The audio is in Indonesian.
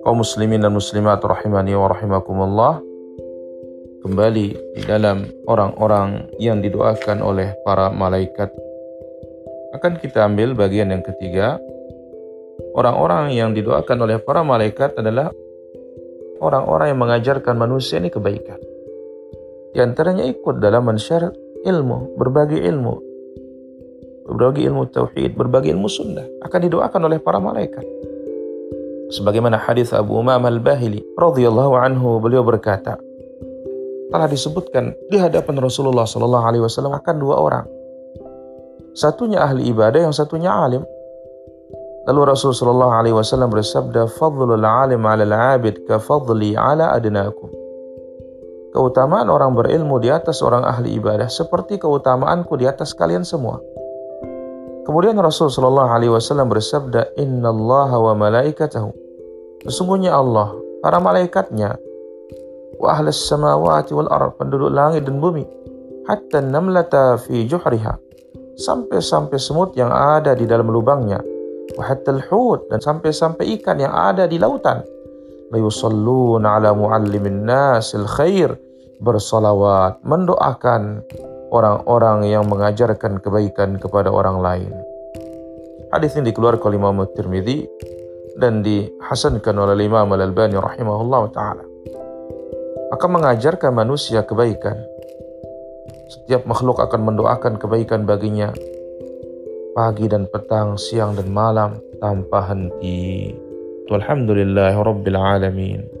kaum muslimin dan muslimat rahimani wa rahimakumullah. Kembali di dalam orang-orang yang didoakan oleh para malaikat. Akan kita ambil bagian yang ketiga. Orang-orang yang didoakan oleh para malaikat adalah orang-orang yang mengajarkan manusia ini kebaikan. Di antaranya ikut dalam mensyar ilmu berbagi ilmu. Berbagi ilmu tauhid berbagi ilmu sunnah. Akan didoakan oleh para malaikat Sebagaimana hadis Abu Umam Al-Bahili radhiyallahu anhu beliau berkata, telah disebutkan di hadapan Rasulullah sallallahu alaihi wasallam akan dua orang. Satunya ahli ibadah, yang satunya alim. Lalu Rasulullah sallallahu alaihi wasallam bersabda, "Fadlul alim 'ala al-'abid ka fadli 'ala adnakum." Keutamaan orang berilmu di atas orang ahli ibadah seperti keutamaanku di atas kalian semua. Kemudian Rasul Shallallahu Alaihi Wasallam bersabda, Inna Allah wa malaikatahu. Sesungguhnya Allah, para malaikatnya, wa ahlas samawati wal ard, penduduk langit dan bumi, hatta namlata fi juhriha, sampai-sampai semut yang ada di dalam lubangnya, wa hatta al-hut, dan sampai-sampai ikan yang ada di lautan. La yusalluna ala muallimin nasil khair, bersalawat, mendoakan orang-orang yang mengajarkan kebaikan kepada orang lain. Hadis ini dikeluarkan oleh Imam Tirmidzi dan dihasankan oleh Imam Al-Albani rahimahullah taala. Akan mengajarkan manusia kebaikan. Setiap makhluk akan mendoakan kebaikan baginya pagi dan petang, siang dan malam tanpa henti. Alhamdulillah rabbil alamin.